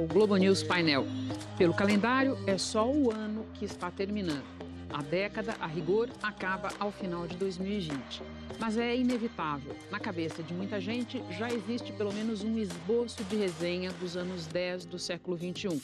ao Globo News Painel. Pelo calendário, é só o ano que está terminando. A década, a rigor, acaba ao final de 2020. Mas é inevitável. Na cabeça de muita gente já existe pelo menos um esboço de resenha dos anos 10 do século 21,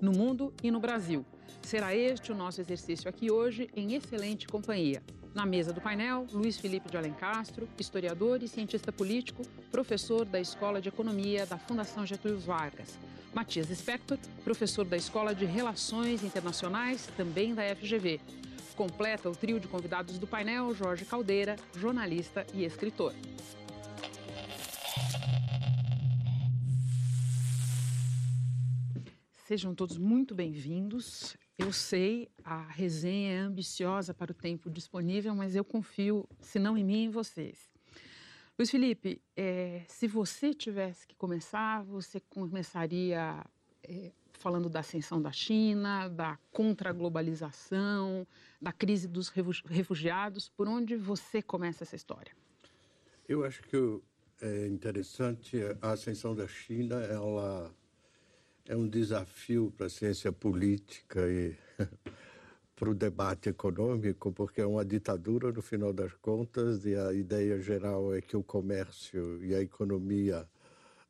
no mundo e no Brasil. Será este o nosso exercício aqui hoje, em excelente companhia. Na mesa do painel, Luiz Felipe de Alencastro, historiador e cientista político, professor da Escola de Economia da Fundação Getúlio Vargas. Matias Spector, professor da Escola de Relações Internacionais, também da FGV. Completa o trio de convidados do painel Jorge Caldeira, jornalista e escritor. Sejam todos muito bem-vindos. Eu sei, a resenha é ambiciosa para o tempo disponível, mas eu confio, se não em mim, em vocês. Luiz Felipe, é, se você tivesse que começar, você começaria é, falando da ascensão da China, da contra-globalização, da crise dos refugiados. Por onde você começa essa história? Eu acho que é interessante a ascensão da China, ela é um desafio para a ciência política e para o debate econômico, porque é uma ditadura, no final das contas, e a ideia geral é que o comércio e a economia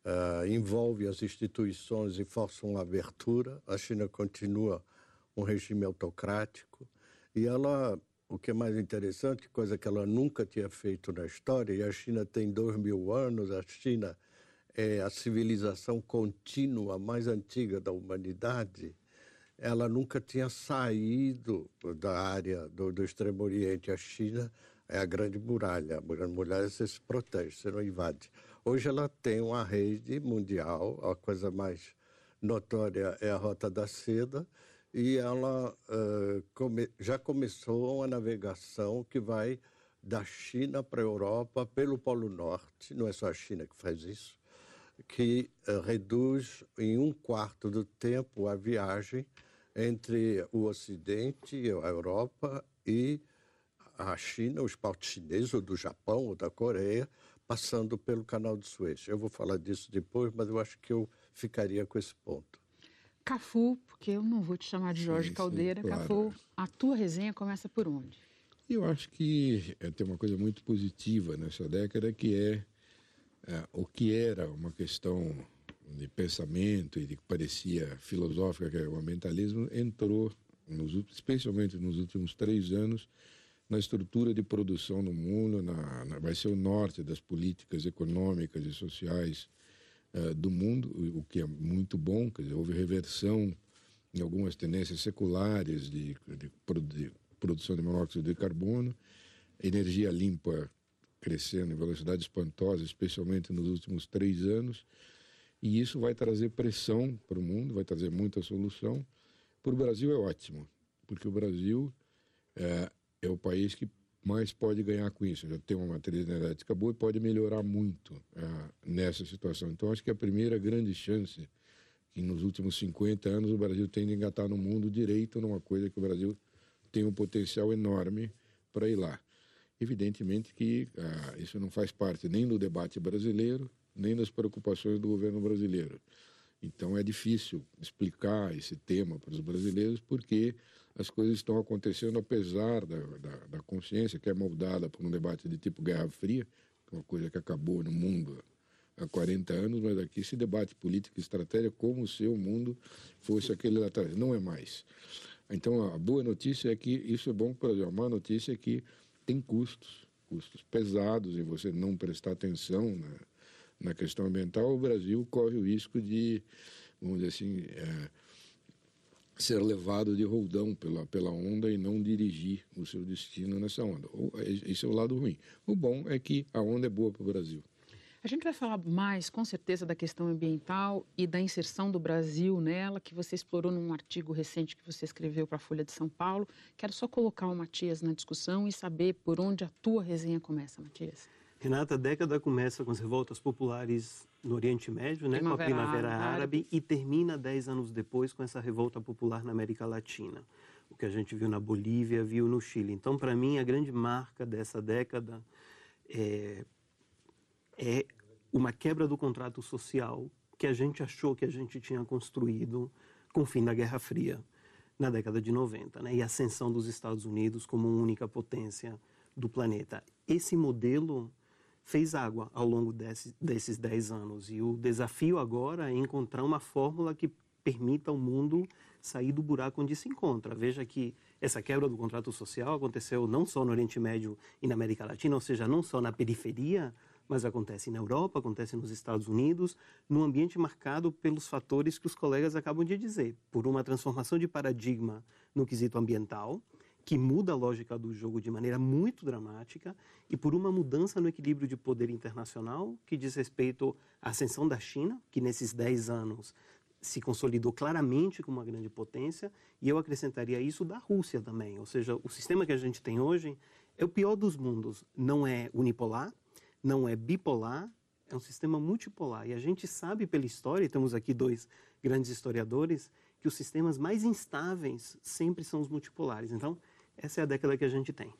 uh, envolvem as instituições e forçam uma abertura. A China continua um regime autocrático e ela, o que é mais interessante, coisa que ela nunca tinha feito na história, e a China tem dois mil anos, a China é a civilização contínua mais antiga da humanidade, ela nunca tinha saído da área do, do Extremo Oriente. A China é a grande muralha. A grande muralha você se protege, você não invade. Hoje ela tem uma rede mundial, a coisa mais notória é a Rota da Seda, e ela uh, come, já começou uma navegação que vai da China para a Europa pelo Polo Norte. Não é só a China que faz isso que uh, reduz em um quarto do tempo a viagem entre o Ocidente, a Europa e a China, o espaço chinês, ou do Japão, ou da Coreia, passando pelo Canal de Suez. Eu vou falar disso depois, mas eu acho que eu ficaria com esse ponto. Cafu, porque eu não vou te chamar de Jorge sim, Caldeira. Sim, claro. Cafu, a tua resenha começa por onde? Eu acho que é, tem uma coisa muito positiva nessa década que é é, o que era uma questão de pensamento e de que parecia filosófica, que é o ambientalismo, entrou, nos, especialmente nos últimos três anos, na estrutura de produção no mundo, na, na, vai ser o norte das políticas econômicas e sociais uh, do mundo, o, o, que é muito bom, quer dizer, houve reversão em algumas tendências seculares de, de, de produção de monóxido de carbono, energia limpa crescendo em velocidade espantosa, especialmente nos últimos três anos. E isso vai trazer pressão para o mundo, vai trazer muita solução. Para o Brasil é ótimo, porque o Brasil é, é, o país que mais pode ganhar com isso. Já tem uma matriz energética boa e pode melhorar muito é, nessa situação. Então, acho que a primeira grande chance que nos últimos 50 anos o Brasil tem de engatar no mundo direito numa coisa que o Brasil tem um potencial enorme para ir lá. Evidentemente que ah, isso não faz parte nem do debate brasileiro, nem das preocupações do governo brasileiro. Então é difícil explicar esse tema para os brasileiros porque as coisas estão acontecendo apesar da, da, da consciência que é moldada por um debate de tipo Guerra Fria, é uma coisa que acabou no mundo há 40 anos, mas aqui se debate política e estratégia como se o mundo fosse aquele lá atrás. Não é mais. Então a boa notícia é que isso é bom para o Brasil. A má notícia é que tem custos, custos pesados e você não prestar atenção na, na questão ambiental, o Brasil corre o risco de, vamos dizer assim, é, ser levado de roldão pela, pela onda e não dirigir o seu destino nessa onda. Esse é o lado ruim. O bom é que a onda é boa para o Brasil. A gente vai falar mais, com certeza, da questão ambiental e da inserção do Brasil nela, que você explorou num artigo recente que você escreveu para a Folha de São Paulo. Quero só colocar o Matias na discussão e saber por onde a tua resenha começa, Matias. Renata, a década começa com as revoltas populares no Oriente Médio, né, com a Primavera Árabe, Árabe, e termina dez anos depois com essa revolta popular na América Latina. O que a gente viu na Bolívia, viu no Chile. Então, para mim, a grande marca dessa década é é uma quebra do contrato social que a gente achou que a gente tinha construído com o fim da Guerra Fria na década de 90, né? e a ascensão dos Estados Unidos como única potência do planeta. Esse modelo fez água ao longo desse, desses 10 anos e o desafio agora é encontrar uma fórmula que permita ao mundo sair do buraco onde se encontra. Veja que essa quebra do contrato social aconteceu não só no Oriente Médio e na América Latina, ou seja, não só na periferia, mas acontece na Europa, acontece nos Estados Unidos, num ambiente marcado pelos fatores que os colegas acabam de dizer, por uma transformação de paradigma no quesito ambiental, que muda a lógica do jogo de maneira muito dramática, e por uma mudança no equilíbrio de poder internacional que diz respeito à ascensão da China, que nesses 10 anos se consolidou claramente como uma grande potência, e eu acrescentaria isso da Rússia também. Ou seja, o sistema que a gente tem hoje é o pior dos mundos. Não é unipolar, não é bipolar, é um sistema multipolar. E a gente sabe pela história, e temos aqui dois grandes historiadores, que os sistemas mais instáveis sempre são os multipolares. Então, essa é a década que a gente tem.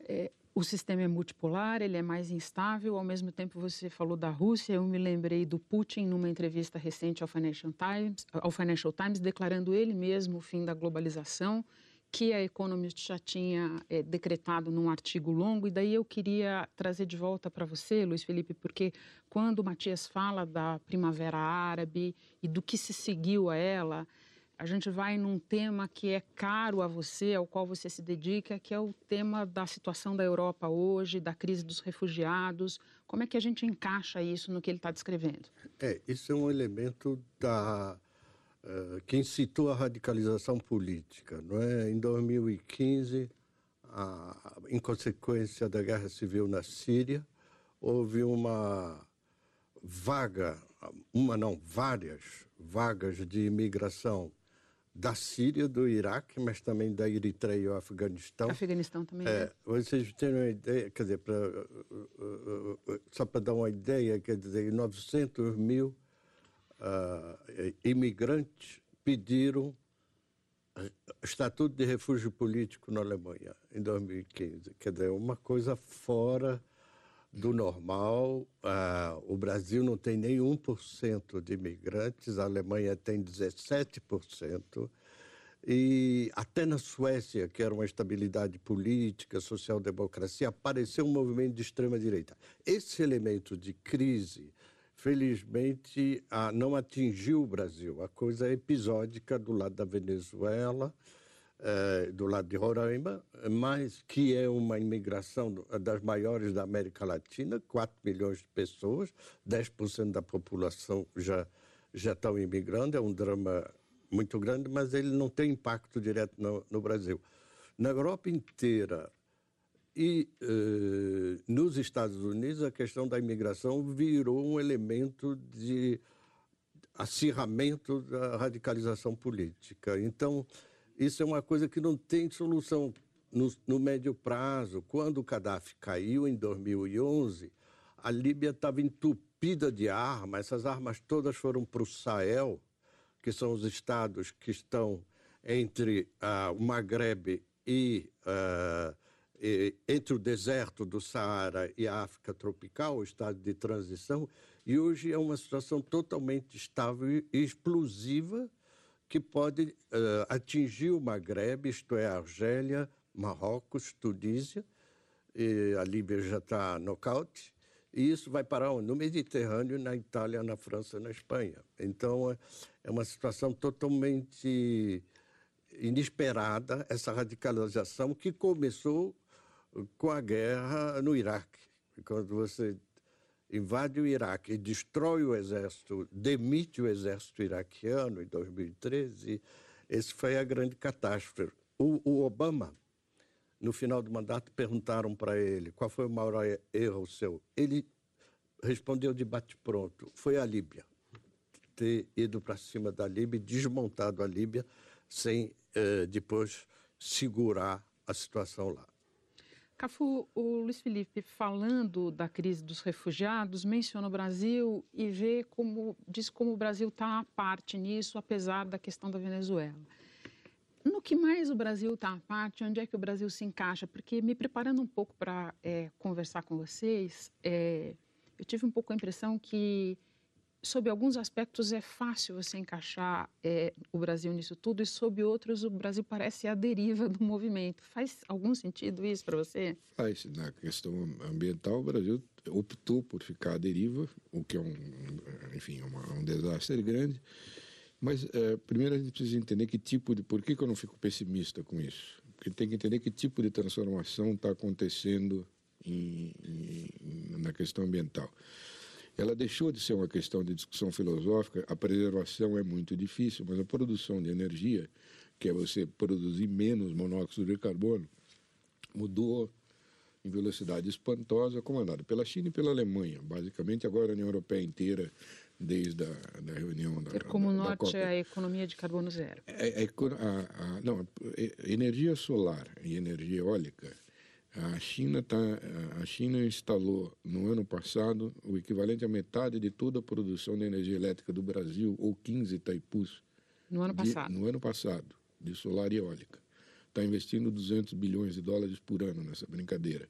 É, o sistema é multipolar, ele é mais instável. Ao mesmo tempo, você falou da Rússia. Eu me lembrei do Putin numa entrevista recente ao Financial Times, ao Financial Times declarando ele mesmo o fim da globalização, que a Economist já tinha é, decretado num artigo longo. E daí eu queria trazer de volta para você, Luiz Felipe, porque quando o Matias fala da Primavera Árabe e do que se seguiu a ela, a gente vai num tema que é caro a você, ao qual você se dedica, que é o tema da situação da Europa hoje, da crise dos refugiados. Como é que a gente encaixa isso no que ele está descrevendo? É, isso é um elemento da uh, que incitou a radicalização política, não é? Em 2015, a, em consequência da guerra civil na Síria, houve uma vaga, uma não, várias vagas de imigração da Síria, do Iraque, mas também da Eritreia e do Afeganistão. Afeganistão também. É, né? vocês terem uma ideia, quer dizer, pra, uh, uh, uh, só para dar uma ideia, quer dizer, 900 mil uh, imigrantes pediram estatuto de refúgio político na Alemanha em 2015. Quer dizer, uma coisa fora do normal. Uh, o Brasil não tem nem 1% de imigrantes, a Alemanha tem 17%. E até na Suécia, que era uma estabilidade política, social-democracia, apareceu um movimento de extrema-direita. Esse elemento de crise, felizmente, ah, não atingiu o Brasil. A coisa é episódica do lado da Venezuela, eh, do lado de Roraima, mas que é uma imigração das maiores da América Latina, 4 milhões de pessoas, 10% da população já, já estão imigrando, é um drama muito grande, mas ele não tem impacto direto no, no Brasil. Na Europa inteira e eh, nos Estados Unidos, a questão da imigração virou um elemento de acirramento da radicalização política. Então, isso é uma coisa que não tem solução no, no médio prazo. Quando o Gaddafi caiu em 2011, a Líbia estava entupida de armas, essas armas todas foram para o Sahel, que são os estados que estão entre uh, o Maghreb e, uh, e, entre o deserto do Saara e a África tropical, o estado de transição, e hoje é uma situação totalmente estável e explosiva que pode uh, atingir o Maghreb, isto é, Argélia, Marrocos, Tunísia, e a Líbia já está nocaute, e isso vai parar no Mediterrâneo, na Itália, na França, na Espanha. Então, é, é uma situação totalmente inesperada, essa radicalização que começou com a guerra no Iraque. Quando você invade o Iraque e destrói o exército, demite o exército iraquiano em 2013, esse foi a grande catástrofe. O, o Obama, no final do mandato, perguntaram para ele qual foi o maior erro seu. Ele respondeu de bate-pronto: foi a Líbia. Ter ido para cima da Líbia, desmontado a Líbia, sem eh, depois segurar a situação lá. Cafu, o Luiz Felipe, falando da crise dos refugiados, menciona o Brasil e vê como, diz como o Brasil está à parte nisso, apesar da questão da Venezuela. No que mais o Brasil está à parte, onde é que o Brasil se encaixa? Porque me preparando um pouco para é, conversar com vocês, é, eu tive um pouco a impressão que sob alguns aspectos, é fácil você encaixar é, o Brasil nisso tudo, e sob outros, o Brasil parece a deriva do movimento. Faz algum sentido isso para você? Faz. Na questão ambiental, o Brasil optou por ficar à deriva, o que é um, enfim, uma, um desastre grande. Mas, é, primeiro, a gente precisa entender que tipo de. Por que, que eu não fico pessimista com isso? Porque tem que entender que tipo de transformação está acontecendo em, em, na questão ambiental ela deixou de ser uma questão de discussão filosófica. A preservação é muito difícil, mas a produção de energia, que é você produzir menos monóxido de carbono, mudou em velocidade espantosa, comandada pela China e pela Alemanha. Basicamente, agora a União Europeia inteira, desde a da reunião da. Como o norte é a economia de carbono zero. É, é, a, a, não, energia solar e energia eólica a China, tá, a China instalou no ano passado o equivalente a metade de toda a produção de energia elétrica do Brasil, ou 15 Itaipus. No ano passado? De, no ano passado, de solar e eólica. Está investindo 200 bilhões de dólares por ano nessa brincadeira.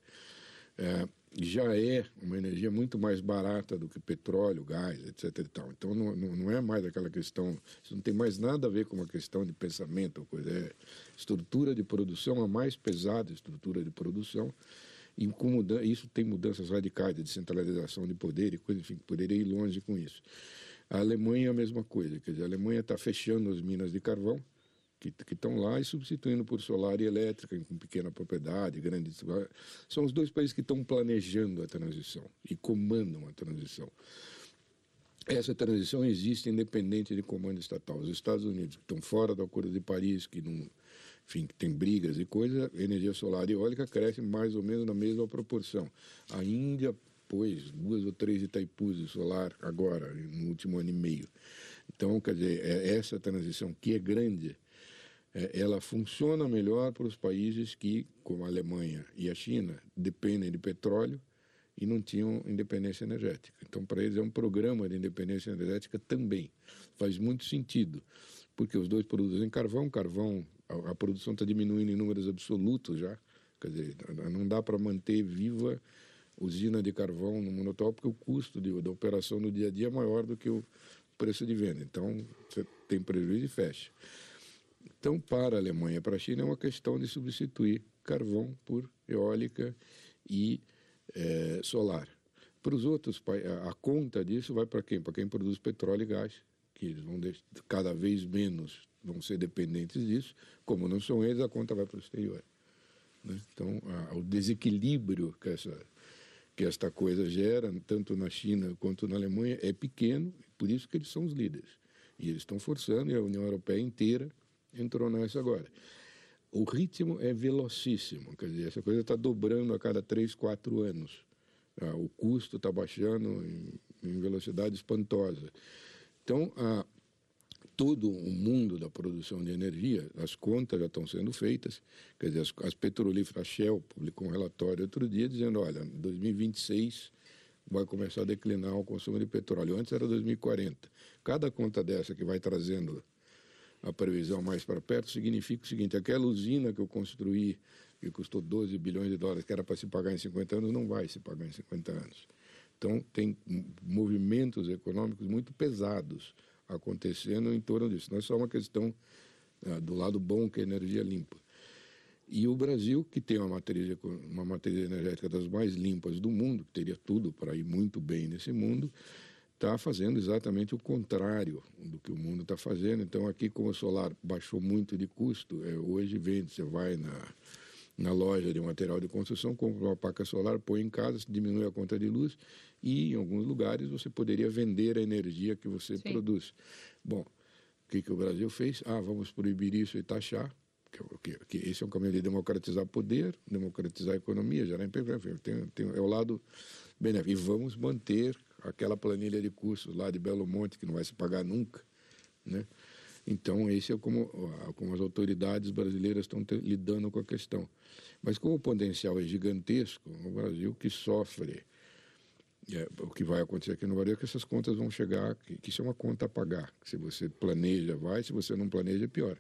É, já é uma energia muito mais barata do que petróleo, gás, etc. E tal. Então não, não, é mais aquela questão, isso não tem mais nada a ver com uma questão de pensamento coisa, é estrutura de produção, a mais pesada estrutura de produção, e isso tem mudanças radicais de descentralização de poder e coisa, enfim, poderia ir longe com isso. A Alemanha é a mesma coisa, quer dizer, a Alemanha está fechando as minas de carvão, que estão lá e substituindo por solar e elétrica com pequena propriedade, grandes. São os dois países que estão planejando a transição e comandam a transição. Essa transição existe independente de comando estatal. Os Estados Unidos, que estão fora do Acordo de Paris, que não, enfim, tem brigas e coisas, energia solar e eólica cresce mais ou menos na mesma proporção. A Índia pôs duas ou três Itaipus de solar agora, no último ano e meio. Então, quer dizer, é essa transição que é grande, ela funciona melhor para os países que, como a Alemanha e a China, dependem de petróleo e não tinham independência energética. Então, para eles é um programa de independência energética também. Faz muito sentido, porque os dois produzem carvão, carvão, a, a produção está diminuindo em números absolutos já. Quer dizer, não dá para manter viva usina de carvão no mundo atual, porque o custo de, da operação no dia a dia é maior do que o preço de venda. Então, você tem prejuízo e fecha. Então, para a Alemanha e para a China, é uma questão de substituir carvão por eólica e é, solar. Para os outros, a conta disso vai para quem? Para quem produz petróleo e gás, que eles vão cada vez menos vão ser dependentes disso. Como não são eles, a conta vai para o exterior. Né? Então, a, o desequilíbrio que essa que esta coisa gera, tanto na China quanto na Alemanha, é pequeno, por isso que eles são os líderes. E eles estão forçando, e a União Europeia inteira entrou nessa agora. O ritmo é velocíssimo, quer dizer, essa coisa está dobrando a cada três, quatro anos. Ah, o custo está baixando em, em, velocidade espantosa. Então, ah, todo o mundo da produção de energia, as contas já estão sendo feitas. Quer dizer, as, as petrolíferas, a Shell publicou um relatório outro dia dizendo, olha, em 2026 vai começar a declinar o consumo de petróleo. Antes era 2040. Cada conta dessa que vai trazendo a previsão mais para perto, significa o seguinte: aquela usina que eu construí, que custou 12 bilhões de dólares, que era para se pagar em 50 anos, não vai se pagar em 50 anos. Então, tem movimentos econômicos muito pesados acontecendo em torno disso. Não é só uma questão ah, do lado bom, que é energia limpa. E o Brasil, que tem uma matriz, uma matriz energética das mais limpas do mundo, que teria tudo para ir muito bem nesse mundo, está fazendo exatamente o contrário do que o mundo está fazendo. Então, aqui, como o solar baixou muito de custo, é, hoje vende, você vai na, na loja de material de construção, compra uma placa solar, põe em casa, diminui a conta de luz e, em alguns lugares, você poderia vender a energia que você Sim. produz. Bom, o que, que o Brasil fez? Ah, vamos proibir isso e taxar. Que, que, que esse é um caminho de democratizar poder, democratizar a economia, gerar emprego. Tem, tem, é o lado benéfico. E vamos manter aquela planilha de cursos lá de Belo Monte, que não vai se pagar nunca. Né? Então, esse é como, como as autoridades brasileiras estão lidando com a questão. Mas como o potencial é gigantesco, o Brasil que sofre, é, o que vai acontecer aqui no Brasil é que essas contas vão chegar, que, que isso é uma conta a pagar. Se você planeja, vai, se você não planeja, é pior.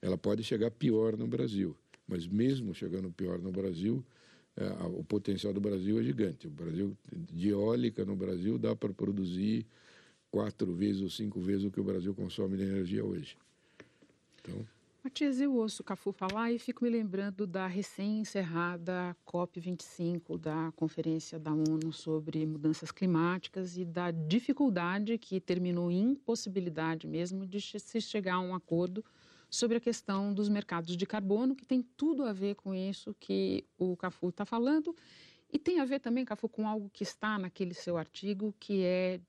Ela pode chegar pior no Brasil, mas mesmo chegando pior no Brasil, é, o potencial do Brasil é gigante. O Brasil de eólica no Brasil dá para produzir quatro vezes ou cinco vezes o que o Brasil consome de energia hoje. Então... Matias, eu ouço o Cafu falar e fico me lembrando da recém-encerrada COP25, da Conferência da ONU sobre Mudanças Climáticas e da dificuldade que terminou em impossibilidade mesmo de se chegar a um acordo sobre a questão dos mercados de carbono, que tem tudo a ver com isso que o Cafu está falando e tem a ver também, Cafu, com algo que está naquele seu artigo, que é,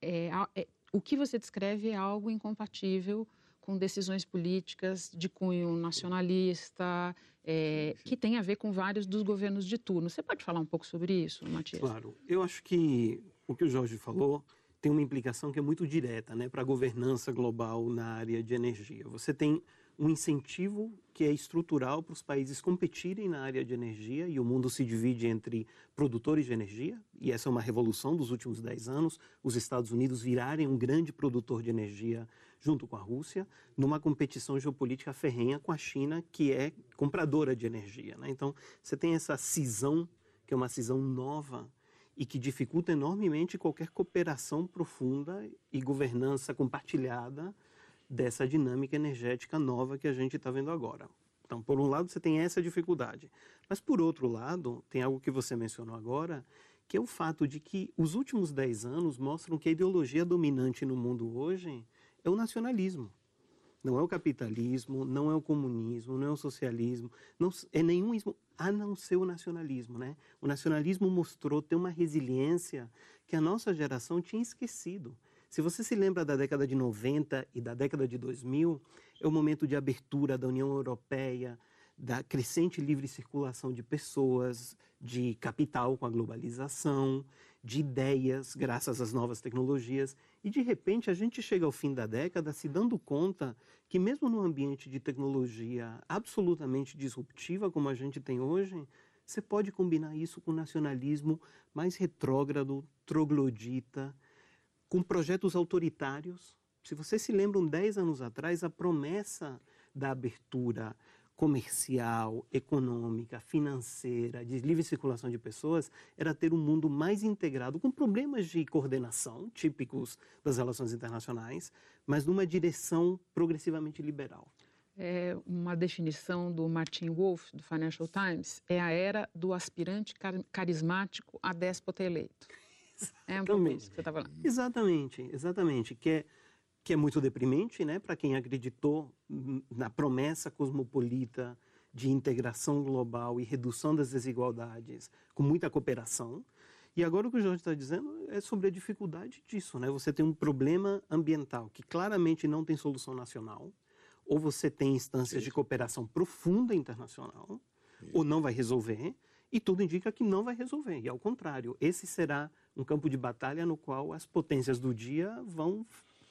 é, é o que você descreve é algo incompatível com decisões políticas de cunho nacionalista, é, que tem a ver com vários dos governos de turno. Você pode falar um pouco sobre isso, Matias? Claro. Eu acho que o que o Jorge falou tem uma implicação que é muito direta né, para a governança global na área de energia. Você tem um incentivo que é estrutural para os países competirem na área de energia e o mundo se divide entre produtores de energia, e essa é uma revolução dos últimos 10 anos, os Estados Unidos virarem um grande produtor de energia junto com a Rússia, numa competição geopolítica ferrenha com a China, que é compradora de energia. Né? Então, você tem essa cisão, que é uma cisão nova e que dificulta enormemente qualquer cooperação profunda e governança compartilhada dessa dinâmica energética nova que a gente está vendo agora. Então, por um lado, você tem essa dificuldade. Mas, por outro lado, tem algo que você mencionou agora, que é o fato de que os últimos 10 anos mostram que a ideologia dominante no mundo hoje é o nacionalismo. Não é o capitalismo, não é o comunismo, não é o socialismo, não é nenhum ismo, a não ser o nacionalismo. Né? O nacionalismo mostrou ter uma resiliência que a nossa geração tinha esquecido. Se você se lembra da década de 90 e da década de 2000, é o momento de abertura da União Europeia, da crescente livre circulação de pessoas, de capital com a globalização, de ideias graças às novas tecnologias. E de repente a gente chega ao fim da década se dando conta que, mesmo num ambiente de tecnologia absolutamente disruptiva como a gente tem hoje, você pode combinar isso com nacionalismo mais retrógrado, troglodita, com projetos autoritários. Se vocês se lembram, 10 anos atrás, a promessa da abertura comercial, econômica, financeira, de livre circulação de pessoas, era ter um mundo mais integrado, com problemas de coordenação típicos das relações internacionais, mas numa direção progressivamente liberal. É uma definição do Martin Wolf, do Financial Times, é a era do aspirante carismático a déspota eleito. É um pouco isso que você está falando. Exatamente, exatamente. Que é, que é muito deprimente, né, para quem acreditou na promessa cosmopolita de integração global e redução das desigualdades com muita cooperação. E agora o que o Jorge está dizendo é sobre a dificuldade disso, né? Você tem um problema ambiental que claramente não tem solução nacional, ou você tem instâncias de cooperação profunda internacional, ou não vai resolver, e tudo indica que não vai resolver. E ao contrário, esse será um campo de batalha no qual as potências do dia vão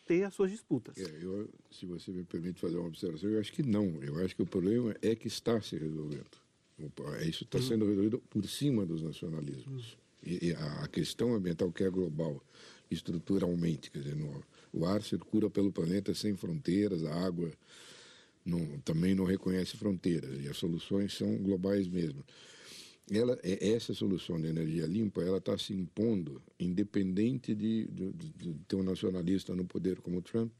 ter as suas disputas. É, eu, se você me permite fazer uma observação, eu acho que não. Eu acho que o problema é que está se resolvendo. Isso está hum. sendo resolvido por cima dos nacionalismos. Hum. E, e a, questão ambiental que é global, estruturalmente, quer dizer, no, o ar circula pelo planeta sem fronteiras, a água não, também não reconhece fronteiras e as soluções são globais mesmo ela, é, essa solução de energia limpa ela está se impondo, independente de, de, de, ter um nacionalista no poder como Trump,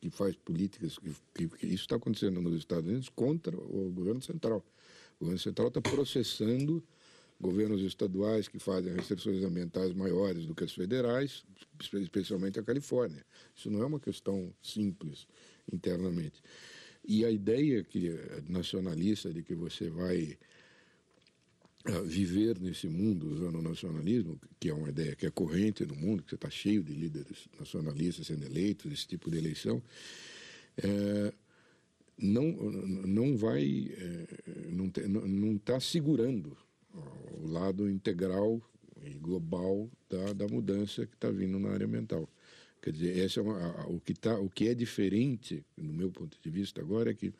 que faz políticas, que, que, isso está acontecendo nos Estados Unidos contra o governo central. O governo central está processando governos estaduais que fazem restrições ambientais maiores do que as federais, especialmente a Califórnia. Isso não é uma questão simples internamente. E a ideia que nacionalista de que você vai viver nesse mundo usando o nacionalismo, que é uma ideia que é corrente no mundo, que você está cheio de líderes nacionalistas sendo eleitos, esse tipo de eleição, é, não, não vai, é, não está segurando o lado integral e global da, da mudança que está vindo na área mental. Quer dizer, essa é uma, o, que tá, o que é diferente, do meu ponto de vista agora, é que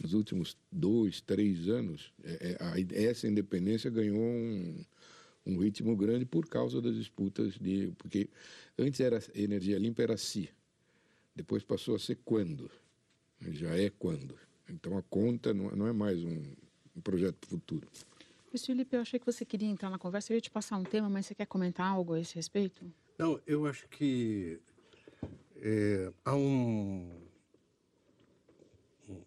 nos últimos dois, três anos, é, é, essa independência ganhou um, um, ritmo grande por causa das disputas de. Porque antes era energia limpa, era se. Depois passou a ser quando. Já é quando. Então a conta não, não é mais um, um projeto futuro. Luiz Felipe, eu achei que você queria entrar na conversa. Eu ia te passar um tema, mas você quer comentar algo a esse respeito? Não, eu acho que É, há um.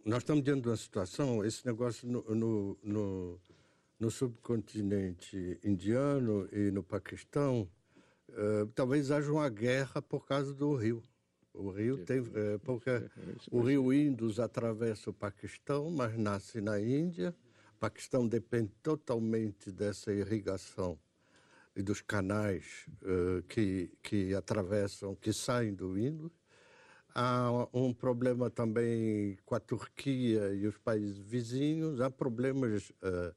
Nós estamos diante de uma situação, esse negócio no, no, no, no subcontinente indiano e no Paquistão, uh, talvez haja uma guerra por causa do rio. O rio tem. É, porque o rio Indus atravessa o Paquistão, mas nasce na Índia. O Paquistão depende totalmente dessa irrigação e dos canais uh, que, que atravessam, que saem do Indus. Há um problema também com a Turquia e os países vizinhos, há problemas uh,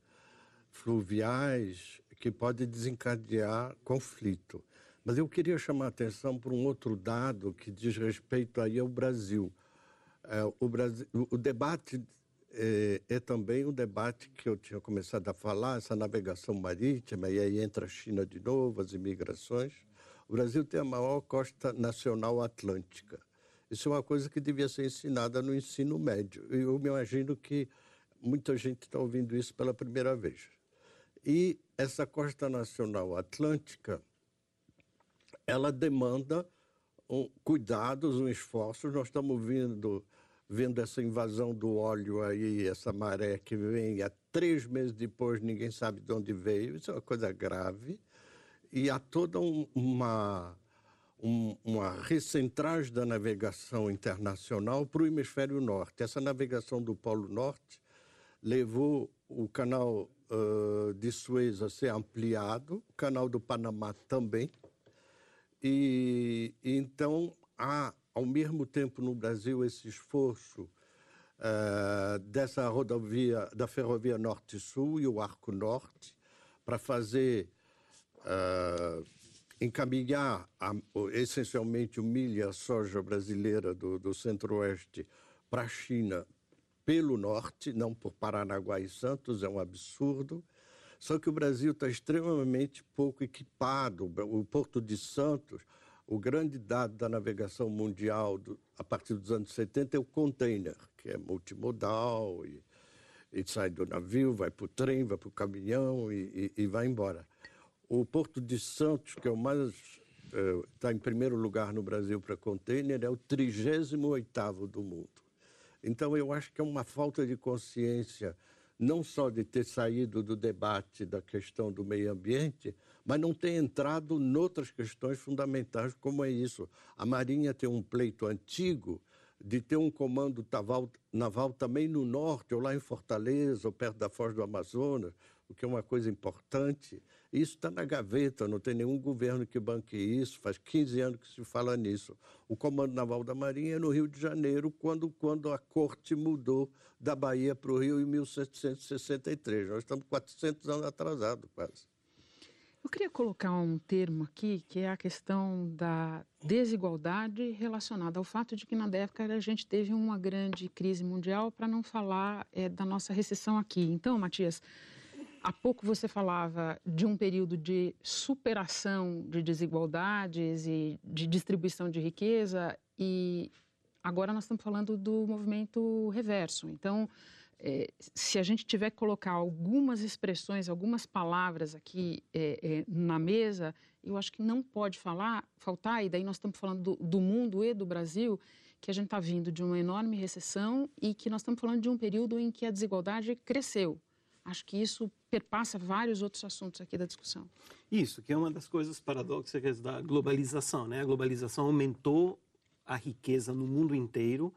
fluviais que podem desencadear conflito. Mas eu queria chamar a atenção para um outro dado que diz respeito aí ao Brasil. É, o, Brasil o debate é, é, também um debate que eu tinha começado a falar, essa navegação marítima, e aí entra a China de novo, as imigrações. O Brasil tem a maior costa nacional atlântica. Isso é uma coisa que devia ser ensinada no ensino médio. Eu me imagino que muita gente está ouvindo isso pela primeira vez. E essa costa nacional atlântica ela demanda um, cuidados, um esforço. Nós estamos vendo, essa invasão do óleo aí, essa maré que vem há três meses depois, ninguém sabe de onde veio. Isso é uma coisa grave. E há toda um, uma, um, uma recentragem da navegação internacional para o hemisfério norte. Essa navegação do Polo Norte levou o canal uh, de Suez a ser ampliado, o canal do Panamá também. E, então há, ao mesmo tempo, no Brasil, esse esforço uh, dessa rodovia, da ferrovia Norte-Sul e o Arco Norte, para fazer, uh, encaminhar a, essencialmente o milho e a soja brasileira do, do Centro-Oeste para a China pelo norte, não por Paranaguá e Santos, é um absurdo. Só que o Brasil está extremamente pouco equipado. O Porto de Santos, o grande dado da navegação mundial do, a partir dos anos 70 é o container, que é multimodal e, e sai do navio, vai para o trem, vai para o caminhão e, e, e, vai embora. O Porto de Santos, que é o mais está eh, em primeiro lugar no Brasil para container, é o 38º do mundo. Então, eu acho que é uma falta de consciência não só de ter saído do debate da questão do meio ambiente, mas não ter entrado noutras questões fundamentais, como é isso. A Marinha tem um pleito antigo de ter um comando naval também no norte, ou lá em Fortaleza, ou perto da Foz do Amazonas, o que é uma coisa importante. Isso está na gaveta, não tem nenhum governo que banque isso, faz 15 anos que se fala nisso. O Comando Naval da Marinha é no Rio de Janeiro, quando, quando a corte mudou da Bahia para o Rio em 1763. Nós estamos 400 anos atrasados, quase. Eu queria colocar um termo aqui, que é a questão da desigualdade relacionada ao fato de que na década a gente teve uma grande crise mundial, para não falar é, da nossa recessão aqui. Então, Matias, Há pouco você falava de um período de superação de desigualdades e de distribuição de riqueza, e agora nós estamos falando do movimento reverso. Então, é, se a gente tiver que colocar algumas expressões, algumas palavras aqui é, é, na mesa, eu acho que não pode falar, faltar, e daí nós estamos falando do, do mundo e do Brasil, que a gente está vindo de uma enorme recessão e que nós estamos falando de um período em que a desigualdade cresceu. Acho que isso perpassa vários outros assuntos aqui da discussão. Isso, que é uma das coisas paradoxas da globalização. Né? A globalização aumentou a riqueza no mundo inteiro,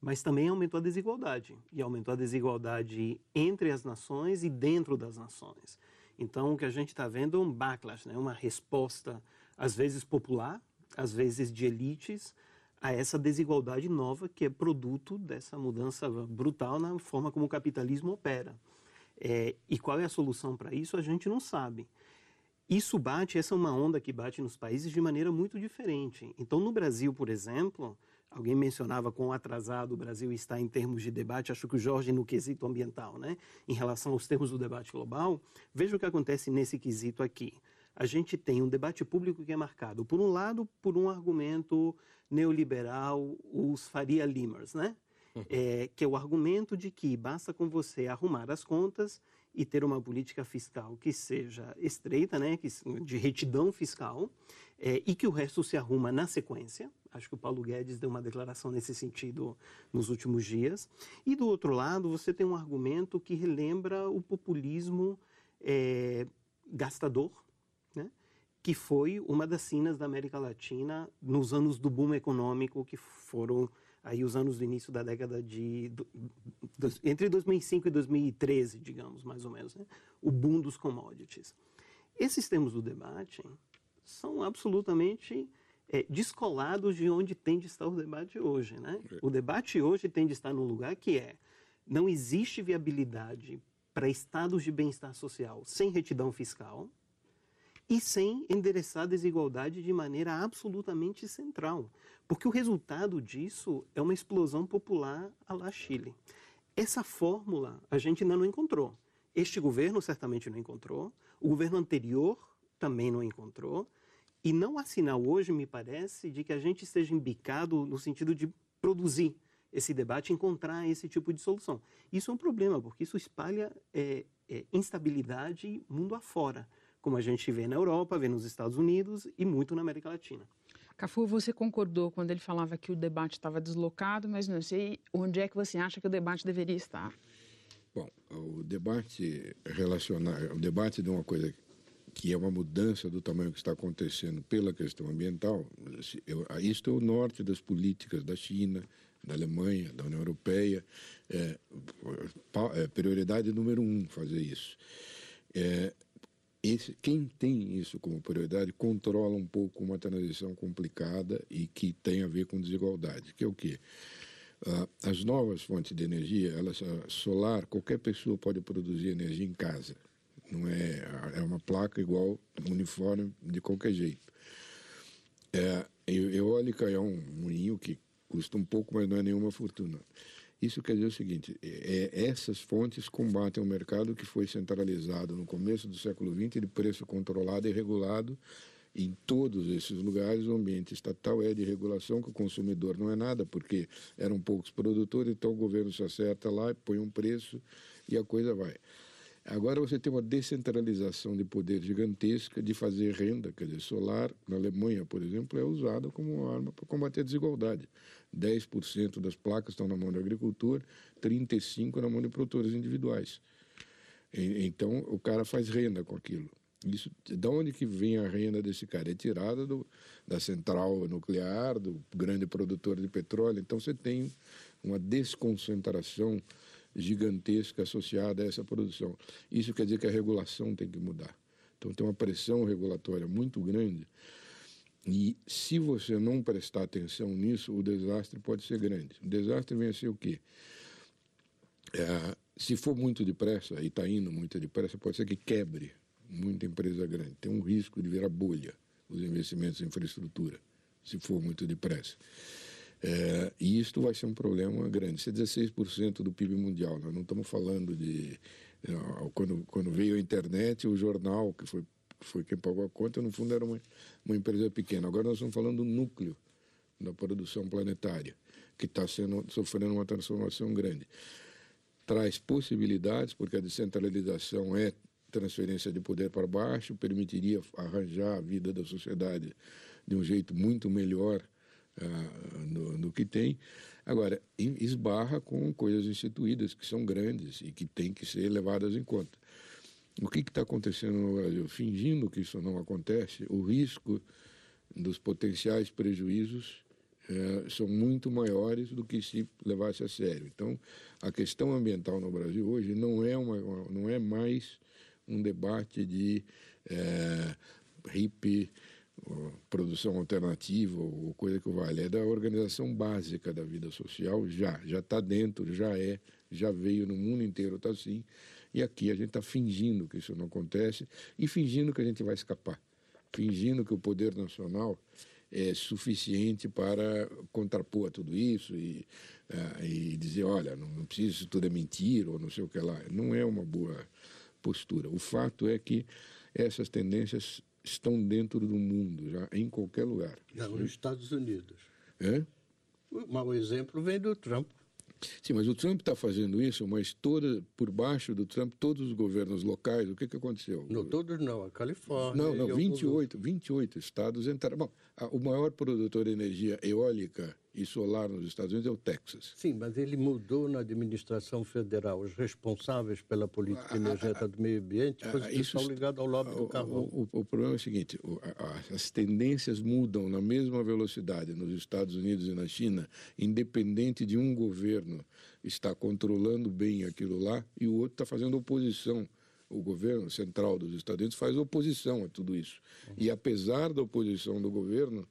mas também aumentou a desigualdade. E aumentou a desigualdade entre as nações e dentro das nações. Então, o que a gente está vendo é um backlash, né? uma resposta, às vezes popular, às vezes de elites, a essa desigualdade nova que é produto dessa mudança brutal na forma como o capitalismo opera. É, e qual é a solução para isso, a gente não sabe. Isso bate, essa é uma onda que bate nos países de maneira muito diferente. Então, no Brasil, por exemplo, alguém mencionava quão atrasado o Brasil está em termos de debate, acho que o Jorge no quesito ambiental, né? em relação aos termos do debate global. Veja o que acontece nesse quesito aqui. A gente tem um debate público que é marcado, por um lado, por um argumento neoliberal, os Faria Limers, né? É, que é o argumento de que basta com você arrumar as contas e ter uma política fiscal que seja estreita, né, que, de retidão fiscal, é, e que o resto se arruma na sequência. Acho que o Paulo Guedes deu uma declaração nesse sentido nos últimos dias. E do outro lado, você tem um argumento que relembra o populismo é, gastador, né? que foi uma das sinas da América Latina nos anos do boom econômico, que foram aí os anos do início da década de entre 2005 e 2013, digamos, mais ou menos, né? o boom dos commodities. Esses termos do debate são absolutamente é, descolados de onde tem de estar o debate hoje. Né? O debate hoje tem de estar num lugar que é não existe viabilidade para estados de bem-estar social sem retidão fiscal e sem endereçar a desigualdade de maneira absolutamente central. Porque o resultado disso é uma explosão popular à la Chile. Essa fórmula a gente ainda não encontrou. Este governo certamente não encontrou, o governo anterior também não encontrou, e não há sinal hoje, me parece, de que a gente esteja embicado no sentido de produzir esse debate, encontrar esse tipo de solução. Isso é um problema, porque isso espalha é, é, instabilidade mundo afora, como a gente vê na Europa, vê nos Estados Unidos e muito na América Latina. Cafu, você concordou quando ele falava que o debate estava deslocado, mas não sei onde é que você acha que o debate deveria estar. Bom, o debate relacionar, o debate de uma coisa que é uma mudança do tamanho que está acontecendo pela questão ambiental, isto é o norte das políticas da China, da Alemanha, da União Europeia, é, é prioridade número um fazer isso. É, esse, quem tem isso como prioridade controla um pouco uma transição complicada e que tem a ver com desigualdade, que é o quê? Uh, as novas fontes de energia, elas, solar, qualquer pessoa pode produzir energia em casa. Não é, é uma placa igual, uniforme, de qualquer jeito. É, eólica é um moinho que custa um pouco, mas não é nenhuma fortuna. Isso quer dizer o seguinte: é, é, essas fontes combatem um mercado que foi centralizado no começo do século XX de preço controlado e regulado. Em todos esses lugares, o ambiente estatal é de regulação, que o consumidor não é nada, porque eram poucos produtores, então o governo se acerta lá, põe um preço e a coisa vai. Agora você tem uma descentralização de poder gigantesca de fazer renda, quer dizer, solar, na Alemanha, por exemplo, é usada como uma arma para combater a desigualdade. 10% das placas estão na mão do agricultor, 35% na mão de produtores individuais. E, então, o cara faz renda com aquilo. Isso, de onde que vem a renda desse cara? É tirada do, da central nuclear, do grande produtor de petróleo. Então, você tem uma desconcentração gigantesca associada a essa produção. Isso quer dizer que a regulação tem que mudar. Então tem uma pressão regulatória muito grande e se você não prestar atenção nisso, o desastre pode ser grande. O desastre vem a ser o quê? É, se for muito depressa, e está indo muito depressa, pode ser que quebre muita empresa grande. Tem um risco de virar bolha os investimentos em infraestrutura, se for muito depressa. É, e isto vai ser um problema grande. Isso é 16% do PIB mundial. Nós não estamos falando de. É, quando, quando veio a internet, o jornal, que foi, foi quem pagou a conta, no fundo era uma, uma empresa pequena. Agora nós estamos falando do núcleo da produção planetária, que está sofrendo uma transformação grande. Traz possibilidades, porque a descentralização é transferência de poder para baixo, permitiria arranjar a vida da sociedade de um jeito muito melhor ah, no, no, que tem. Agora, esbarra com coisas instituídas que são grandes e que têm que ser levadas em conta. O que está acontecendo no Brasil? Fingindo que isso não acontece, o risco dos potenciais prejuízos eh, são muito maiores do que se levasse a sério. Então, a questão ambiental no Brasil hoje não é, uma, não é mais um debate de eh, hippie produção alternativa ou coisa que vale, é da organização básica da vida social, já, já está dentro, já é, já veio no mundo inteiro, está assim, e aqui a gente está fingindo que isso não acontece e fingindo que a gente vai escapar, fingindo que o poder nacional é suficiente para contrapor a tudo isso e, uh, e dizer, olha, não, não precisa, isso tudo é mentira ou não sei o que lá. Não é uma boa postura. O fato é que essas tendências estão dentro do mundo, já em qualquer lugar. Não, nos Estados Unidos. É? O mau exemplo vem do Trump. Sim, mas o Trump está fazendo isso, mas toda, por baixo do Trump, todos os governos locais, o que, que aconteceu? Não, todos não, a Califórnia. Não, não, 28, 28 estados entraram. Bom, a, o maior produtor de energia eólica e solar nos Estados Unidos é o Texas. Sim, mas ele mudou na administração federal. Os responsáveis pela política energética do meio ambiente foi o pessoal ligado ao lobby do carvão. O, o, o, problema é o seguinte, as tendências mudam na mesma velocidade nos Estados Unidos e na China, independente de um governo estar controlando bem aquilo lá e o outro está fazendo oposição o governo central dos Estados Unidos faz oposição a tudo isso. E apesar da oposição do governo,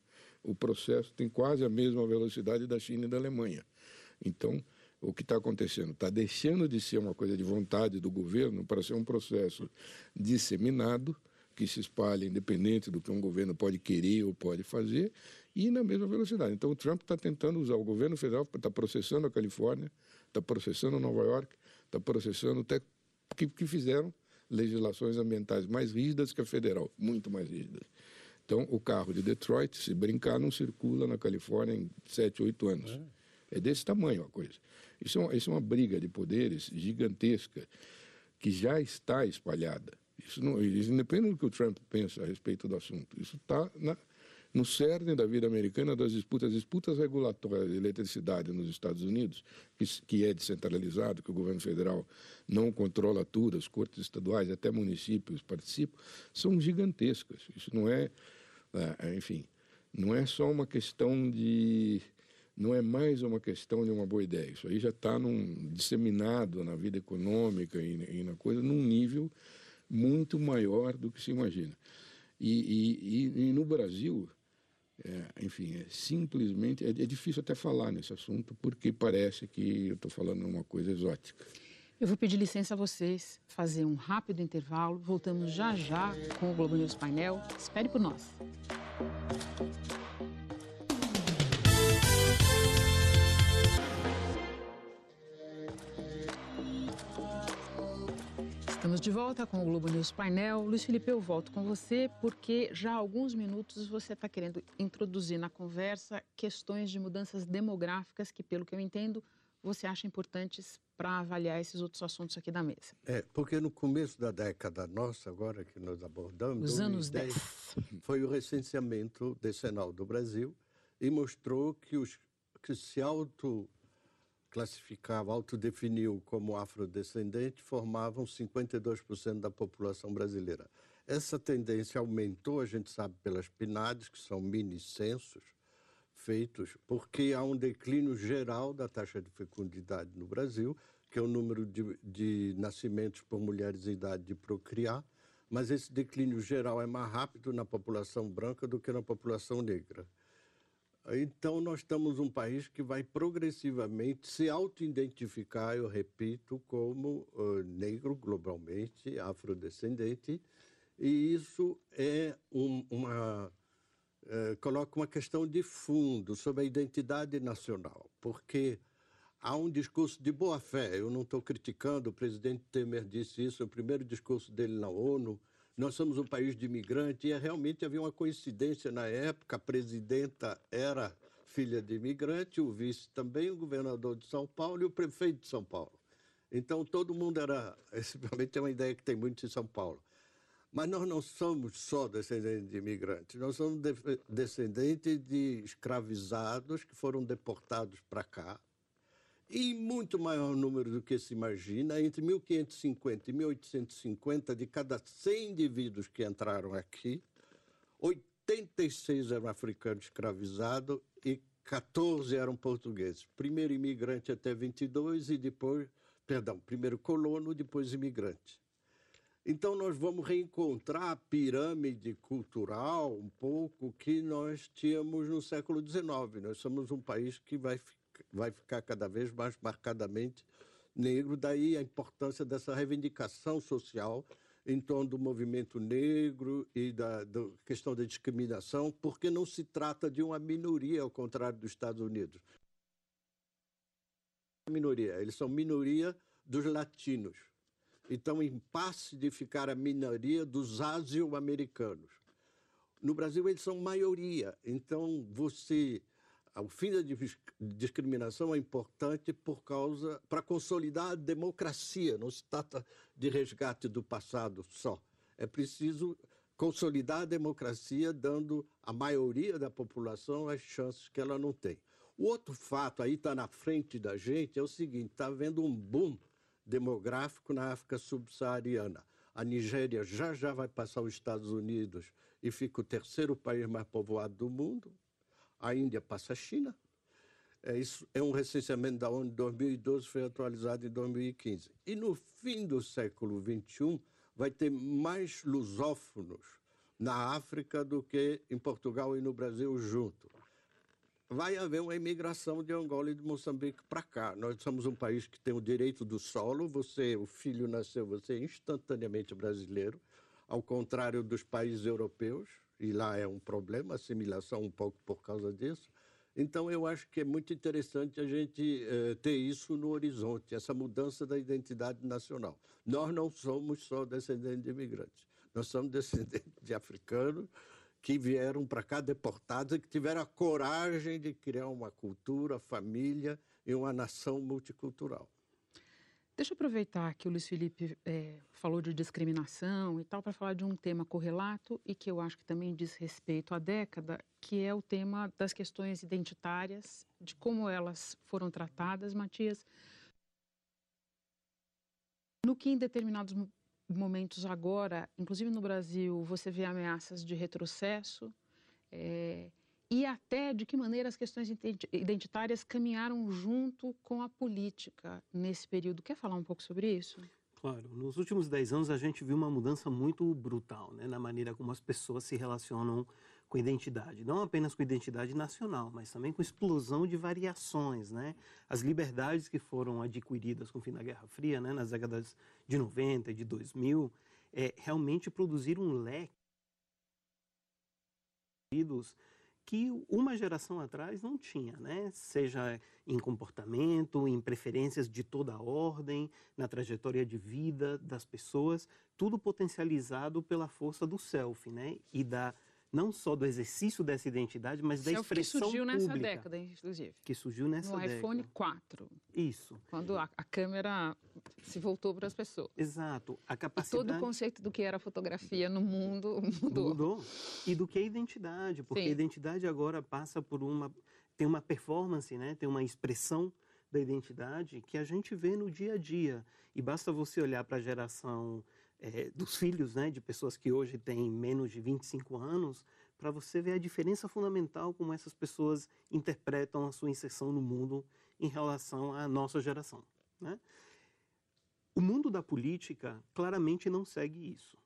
o processo tem quase a mesma velocidade da China e da Alemanha. Então, o que está acontecendo? Está deixando de ser uma coisa de vontade do governo para ser um processo disseminado, que se espalha independente do que um governo pode querer ou pode fazer, e na mesma velocidade. Então, o Trump está tentando usar o governo federal, está processando a Califórnia, está processando Nova York, está processando até que, que fizeram legislações ambientais mais rígidas que a federal, muito mais rígidas. Então, o carro de Detroit, se brincar, não circula na Califórnia em 7, 8 anos. É, é desse tamanho a coisa. Isso é, uma, isso é uma briga de poderes gigantesca que já está espalhada. Isso não, isso independe do que o Trump pensa a respeito do assunto. Isso está no cerne da vida americana das disputas, disputas regulatórias de eletricidade nos Estados Unidos, que, que é descentralizado, que o governo federal não controla tudo, as cortes estaduais, até municípios participam, são gigantescas. Isso não é é, enfim, não é só uma questão de. Não é mais uma questão de uma boa ideia. Isso aí já está disseminado na vida econômica e, e, na coisa num nível muito maior do que se imagina. E, e, e no Brasil, é, enfim, é simplesmente. É, é difícil até falar nesse assunto, porque parece que eu estou falando uma coisa exótica. Eu vou pedir licença a vocês, fazer um rápido intervalo. Voltamos já já com o Globo News Painel. Espere por nós. Estamos de volta com o Globo News Painel. Luiz Felipe, eu volto com você porque já há alguns minutos você está querendo introduzir na conversa questões de mudanças demográficas que, pelo que eu entendo, você acha importantes para avaliar esses outros assuntos aqui da mesa? É, porque no começo da década nossa, agora que nós abordamos, os anos 10, foi o recenseamento decenal do Brasil e mostrou que os que se auto classificava, autodefiniu como afrodescendente, formavam 52% da população brasileira. Essa tendência aumentou, a gente sabe, pelas PNADs, que são mini-censos, porque há um declínio geral da taxa de fecundidade no Brasil, que é o número de, de nascimentos por mulheres em idade de procriar, mas esse declínio geral é mais rápido na população branca do que na população negra. Então, nós estamos um país que vai progressivamente se auto-identificar, eu repito, como uh, negro globalmente, afrodescendente, e isso é um, uma coloca uma questão de fundo sobre a identidade nacional, porque há um discurso de boa fé. Eu não estou criticando, o presidente Temer disse isso no primeiro discurso dele na ONU. Nós somos um país de imigrante e realmente havia uma coincidência na época. A presidenta era filha de imigrante, o vice também, o governador de São Paulo e o prefeito de São Paulo. Então todo mundo era. Esse realmente é uma ideia que tem muito em São Paulo. Mas nós não somos só descendentes de imigrantes, nós somos de descendentes de escravizados que foram deportados para cá, e muito maior número do que se imagina, entre 1550 e 1850, de cada 100 indivíduos que entraram aqui, 86 eram africanos escravizados e 14 eram portugueses. Primeiro imigrante até 22 e depois, perdão, primeiro colono, depois imigrante. Então, nós vamos reencontrar a pirâmide cultural um pouco que nós tínhamos no século XIX. Nós somos um país que vai, vai ficar cada vez mais marcadamente negro, daí a importância dessa reivindicação social em torno do movimento negro e da, da, questão da discriminação, porque não se trata de uma minoria, ao contrário dos Estados Unidos. Minoria, eles são minoria dos latinos então em passe de ficar a minoria dos asio-americanos. No Brasil, eles são maioria. Então, você o fim da discriminação é importante por causa para consolidar a democracia. Não se trata de resgate do passado só. É preciso consolidar a democracia, dando à maioria da população as chances que ela não tem. O outro fato aí está na frente da gente é o seguinte: está havendo um boom demográfico na África subsaariana. A Nigéria já já vai passar os Estados Unidos e fica o terceiro país mais povoado do mundo. A Índia passa a China. É, isso é um recenseamento da ONU de 2012, foi atualizado em 2015. E no fim do século XXI, vai ter mais lusófonos na África do que em Portugal e no Brasil junto vai haver uma imigração de Angola e de Moçambique para cá. Nós somos um país que tem o direito do solo. Você, o filho nasceu, você é instantaneamente brasileiro, ao contrário dos países europeus. E lá é um problema, assimilação um pouco por causa disso. Então, eu acho que é muito interessante a gente eh, ter isso no horizonte, essa mudança da identidade nacional. Nós não somos só descendentes de imigrantes, nós somos descendentes de africanos, que vieram para cá deportados e que tiveram a coragem de criar uma cultura, família e uma nação multicultural. Deixa eu aproveitar que o Luiz Felipe é, falou de discriminação e tal, para falar de um tema correlato e que eu acho que também diz respeito à década, que é o tema das questões identitárias, de como elas foram tratadas, Matias. No que em determinados momentos agora, inclusive no Brasil, você vê ameaças de retrocesso é, e até de que maneira as questões identitárias caminharam junto com a política nesse período. Quer falar um pouco sobre isso? Claro. Nos últimos dez anos, a gente viu uma mudança muito brutal né, na maneira como as pessoas se relacionam com identidade, não apenas com identidade nacional, mas também com explosão de variações, né? As liberdades que foram adquiridas com o fim da Guerra Fria, né, nas décadas de 90 e de 2000, é, realmente produziram um leque que uma geração atrás não tinha, né? Seja em comportamento, em preferências de toda a ordem, na trajetória de vida das pessoas, tudo potencializado pela força do self, né? E da não só do exercício dessa identidade, mas da expressão que surgiu pública. nessa década, inclusive. Que surgiu nessa no década. No iPhone 4. Isso. Quando a, a câmera se voltou para as pessoas. Exato. A capacidade... E todo o conceito do que era fotografia no mundo mudou. Mudou. E do que é identidade, porque Sim. a identidade agora passa por uma... tem uma performance, né? tem uma expressão da identidade que a gente vê no dia a dia. E basta você olhar para a geração é, dos filhos né, de pessoas que hoje têm menos de 25 anos, para você ver a diferença fundamental como essas pessoas interpretam a sua inserção no mundo em relação à nossa geração. Né? O mundo da política claramente não segue isso.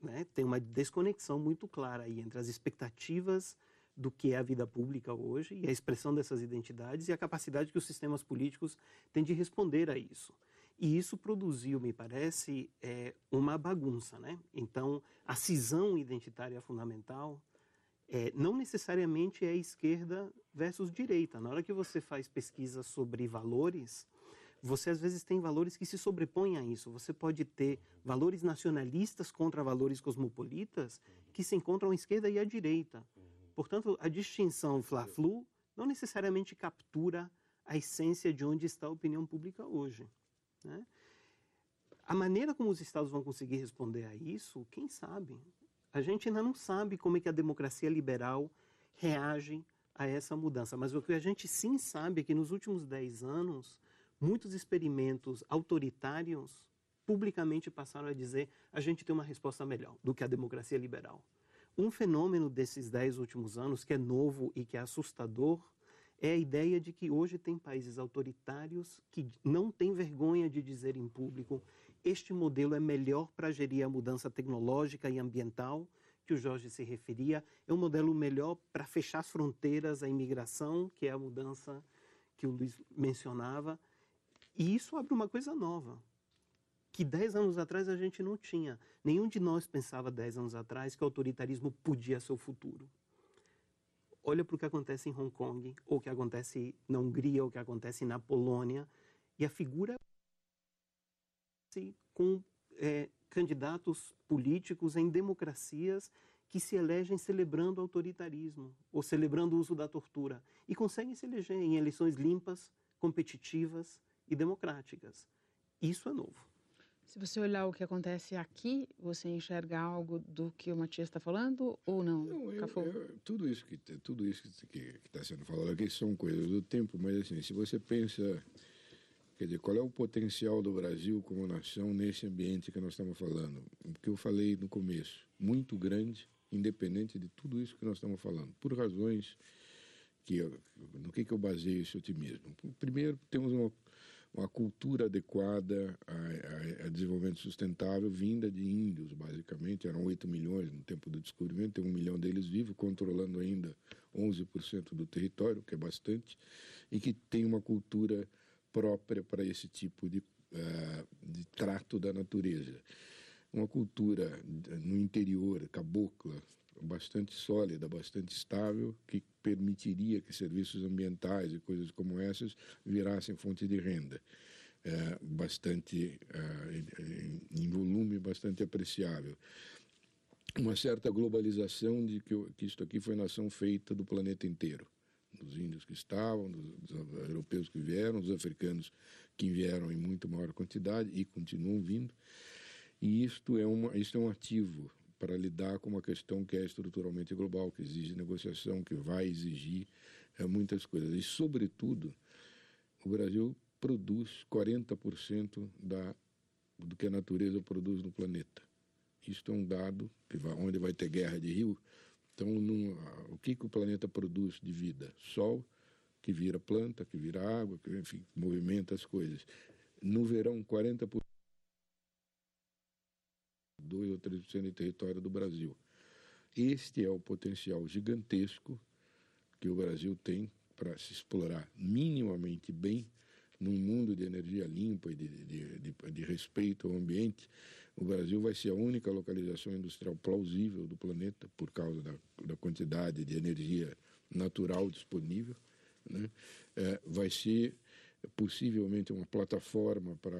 Né? Tem uma desconexão muito clara aí entre as expectativas do que é a vida pública hoje e a expressão dessas identidades e a capacidade que os sistemas políticos têm de responder a isso. E isso produziu, me parece, é, uma bagunça. Né? Então, a cisão identitária fundamental é, não necessariamente é esquerda versus direita. Na hora que você faz pesquisa sobre valores, você às vezes tem valores que se sobrepõem a isso. Você pode ter valores nacionalistas contra valores cosmopolitas que se encontram à esquerda e à direita. Portanto, a distinção fla-flu não necessariamente captura a essência de onde está a opinião pública hoje. Né? A maneira como os Estados vão conseguir responder a isso, quem sabe? A gente ainda não sabe como é que a democracia liberal reage a essa mudança. Mas o que a gente sim sabe é que nos últimos dez anos, muitos experimentos autoritários publicamente passaram a dizer a gente tem uma resposta melhor do que a democracia liberal. Um fenômeno desses dez últimos anos que é novo e que é assustador é a ideia de que hoje tem países autoritários que não têm vergonha de dizer em público este modelo é melhor para gerir a mudança tecnológica e ambiental que o Jorge se referia, é um modelo melhor para fechar as fronteiras, a imigração, que é a mudança que o Luiz mencionava. E isso abre uma coisa nova, que dez anos atrás a gente não tinha. Nenhum de nós pensava dez anos atrás que o autoritarismo podia ser o futuro olha para o que acontece em Hong Kong, ou o que acontece na Hungria, ou o que acontece na Polônia, e a figura com é, candidatos políticos em democracias que se elegem celebrando autoritarismo ou celebrando o uso da tortura e conseguem se eleger em eleições limpas, competitivas e democráticas. Isso é novo. Se você olhar o que acontece aqui, você enxerga algo do que o Matias está falando ou não? Não, eu, eu, tudo isso que tudo isso que está sendo falado aqui são coisas do tempo, mas assim, se você pensa, quer dizer, qual é o potencial do Brasil como nação nesse ambiente que nós estamos falando? O que eu falei no começo, muito grande, independente de tudo isso que nós estamos falando, por razões que no que que eu baseio esse otimismo? Primeiro, temos uma uma cultura adequada a, a, a, desenvolvimento sustentável vinda de índios, basicamente. Eram 8 milhões no tempo do descobrimento, tem um milhão deles vivos, controlando ainda 11% do território, que é bastante, e que tem uma cultura própria para esse tipo de, uh, de trato da natureza. Uma cultura no interior, cabocla, bastante sólida, bastante estável, que permitiria que serviços ambientais e coisas como essas virassem fonte de renda. É, bastante é, em volume bastante apreciável uma certa globalização de que, que isto aqui foi nação feita do planeta inteiro dos índios que estavam, dos, dos, europeus que vieram, dos africanos que vieram em muito maior quantidade e continuam vindo. E isto é, uma, isto é um ativo para lidar com uma questão que é estruturalmente global, que exige negociação, que vai exigir é, muitas coisas. E, sobretudo, o Brasil produz 40% da, do que a natureza produz no planeta. Isto é um dado que vai, onde vai ter guerra de rio. Então, num, o que, que o planeta produz de vida? Sol, que vira planta, que vira água, que enfim, movimenta as coisas. No verão, 40% 2 ou 3% do território do Brasil. Este é o potencial gigantesco que o Brasil tem para se explorar minimamente bem num mundo de energia limpa e de, de, de, de, respeito ao ambiente. O Brasil vai ser a única localização industrial plausível do planeta por causa da, da quantidade de energia natural disponível. Né? É, vai ser possivelmente uma plataforma para,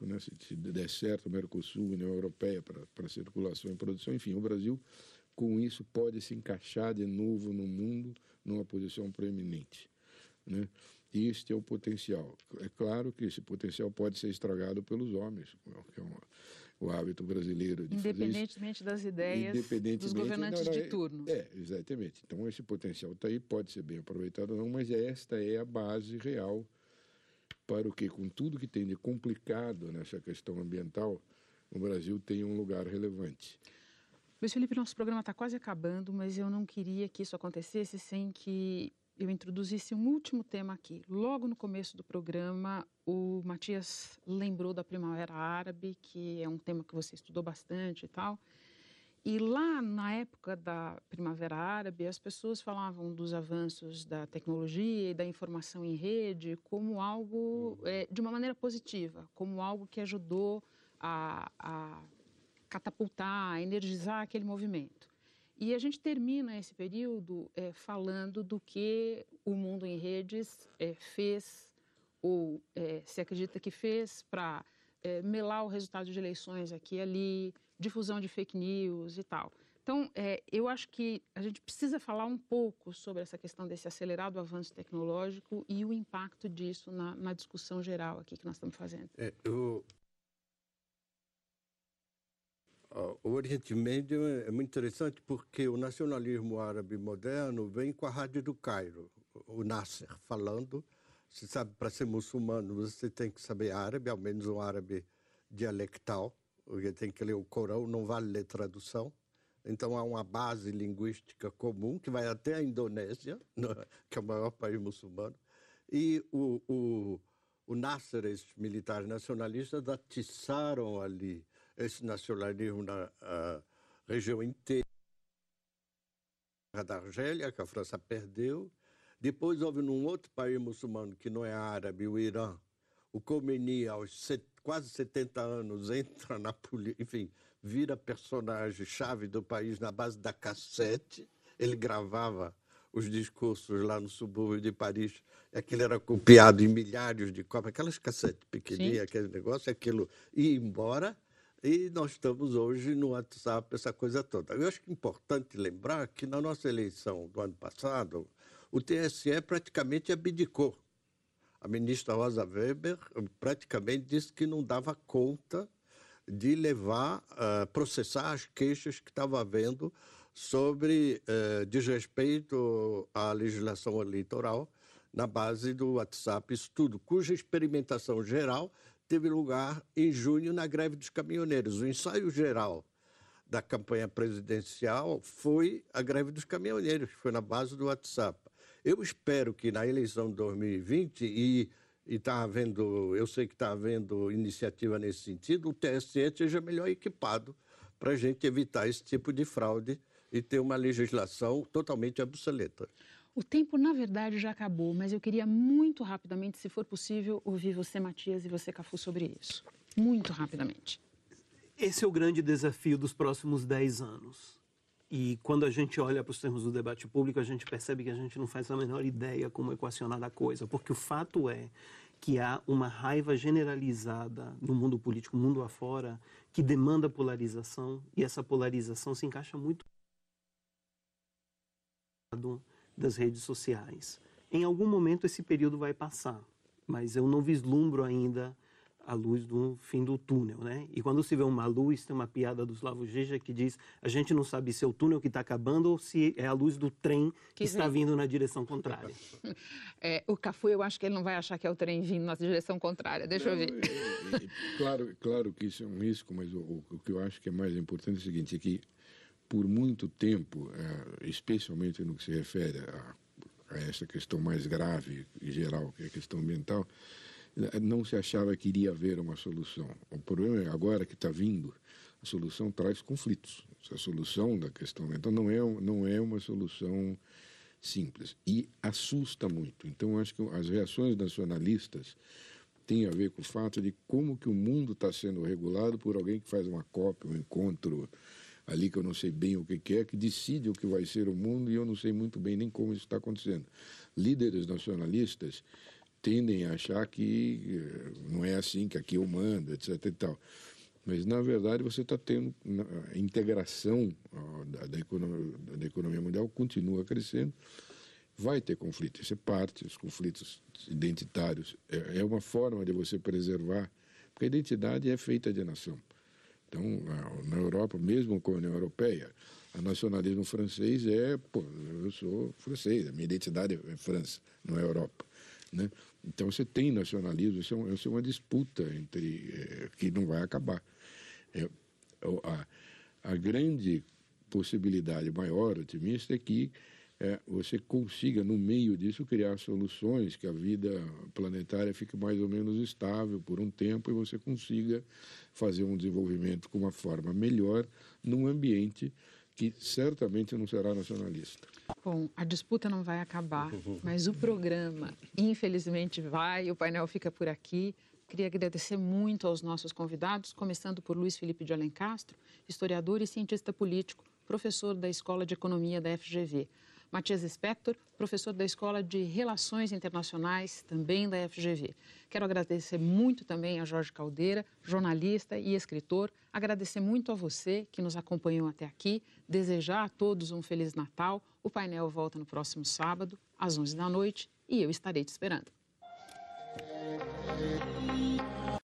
né, se der certo, o Mercosul, União Europeia, para, para circulação e produção. Enfim, o Brasil, com isso, pode se encaixar de novo no mundo numa posição preeminente. Né? Este é o potencial. É claro que esse potencial pode ser estragado pelos homens, que é uma, o hábito brasileiro de Independentemente das ideias Independentemente, dos governantes não, não, de é, turno. É, exatamente. Então, esse potencial está aí, pode ser bem aproveitado ou não, mas esta é a base real para o que, com tudo que tem de complicado nessa questão ambiental, o Brasil tem um lugar relevante. Luiz Felipe, nosso programa está quase acabando, mas eu não queria que isso acontecesse sem que eu introduzisse um último tema aqui. Logo no começo do programa, o Matias lembrou da Primavera Árabe, que é um tema que você estudou bastante e tal. E lá na época da Primavera Árabe, as pessoas falavam dos avanços da tecnologia e da informação em rede como algo é, de uma maneira positiva, como algo que ajudou a, a catapultar, a energizar aquele movimento. E a gente termina esse período é, falando do que o mundo em redes é, fez ou é, se acredita que fez para é, melar o resultado de eleições aqui e ali, difusão de fake news e tal. Então, é, eu acho que a gente precisa falar um pouco sobre essa questão desse acelerado avanço tecnológico e o impacto disso na, na discussão geral aqui que nós estamos fazendo. É, eu... O Oriente Médio é muito interessante porque o nacionalismo árabe moderno vem com a rádio do Cairo, o Nasser falando. Você sabe, para ser muçulmano, você tem que saber árabe, ao menos um árabe dialectal porque tem que ler o Corão, não vale ler tradução. Então há uma base linguística comum que vai até a Indonésia, que é o maior país muçulmano. E o, o, o Nasser, esses militares nacionalistas, atiçaram ali esse nacionalismo na região inteira da Argélia, que a França perdeu. Depois houve num outro país muçulmano que não é árabe, o Irã, o Khomeini, aos quase 70 anos, entra na política, enfim, vira personagem-chave do país na base da cassete. Ele gravava os discursos lá no subúrbio de Paris, aquilo era copiado em milhares de cópias, aquelas cassetes pequenininhas, aquele negócio, aquilo ia embora, E nós estamos hoje no WhatsApp, essa coisa toda. Eu acho que é importante lembrar que na nossa eleição do ano passado, o TSE praticamente abdicou. A ministra Rosa Weber praticamente disse que não dava conta de levar, uh, processar as queixas que estava havendo sobre uh, desrespeito à legislação eleitoral na base do WhatsApp Estudo, cuja experimentação geral teve lugar em junho na greve dos caminhoneiros. O ensaio geral da campanha presidencial foi a greve dos caminhoneiros, que foi na base do WhatsApp. Eu espero que na eleição de 2020, e está havendo, eu sei que está havendo iniciativa nesse sentido, o TSE seja melhor equipado para a gente evitar esse tipo de fraude e ter uma legislação totalmente obsoleta. O tempo, na verdade, já acabou, mas eu queria muito rapidamente, se for possível, ouvir você, Matias, e você, Cafu, sobre isso. Muito rapidamente. Esse é o grande desafio dos próximos 10 anos. E quando a gente olha para os termos do debate público, a gente percebe que a gente não faz a menor ideia como equacionar a coisa, porque o fato é que há uma raiva generalizada no mundo político, mundo afora, que demanda polarização, e essa polarização se encaixa muito das redes sociais. Em algum momento esse período vai passar, mas eu não vislumbro ainda a luz do fim do túnel, né? E quando se vê uma luz, tem uma piada do Slavo Zizek que diz: a gente não sabe se é o túnel que está acabando ou se é a luz do trem que, que está vindo na direção contrária. É, o Cafu, eu acho que ele não vai achar que é o trem vindo na direção contrária. Deixa não, eu ver. É, é, claro, claro que isso é um risco, mas o, o, o, que eu acho que é mais importante é o seguinte: é que por muito tempo, é, especialmente no que se refere a, a essa questão mais grave e geral, que é a questão ambiental, não se achava que iria haver uma solução. O problema é agora que está vindo, a solução traz conflitos. A solução da questão ambiental não é, não é uma solução simples e assusta muito. Então, acho que as reações nacionalistas têm a ver com o fato de como que o mundo está sendo regulado por alguém que faz uma cópia, um encontro ali que eu não sei bem o que, é, que decide o que vai ser o mundo e eu não sei muito bem nem como isso está acontecendo. Líderes nacionalistas tendem a achar que eh, não é assim, que aqui eu mando, etc. e tal. Mas, na verdade, você está tendo a integração da, da, economia, da economia mundial continua crescendo, vai ter conflito, isso é parte, os conflitos identitários. É, é uma forma de você preservar, porque a identidade é feita de nação. Então, na Europa, mesmo com a União Europeia, o nacionalismo francês é, pô, eu sou francês, a minha identidade é França, não é Europa. Né? Então, você tem nacionalismo, isso é, um, isso é uma disputa entre é, que não vai acabar. É, a, a grande possibilidade maior, otimista, é que é, você consiga, no meio disso, criar soluções que a vida planetária fique mais ou menos estável por um tempo e você consiga fazer um desenvolvimento com uma forma melhor num ambiente que certamente não será nacionalista. Bom, a disputa não vai acabar, mas o programa, infelizmente, vai. O painel fica por aqui. Queria agradecer muito aos nossos convidados, começando por Luiz Felipe de Alencastro, historiador e cientista político, professor da Escola de Economia da FGV. Matias Spector, professor da Escola de Relações Internacionais, também da FGV. Quero agradecer muito também a Jorge Caldeira, jornalista e escritor. Agradecer muito a você que nos acompanhou até aqui. Desejar a todos um Feliz Natal. O painel volta no próximo sábado, às 11 da noite, e eu estarei te esperando.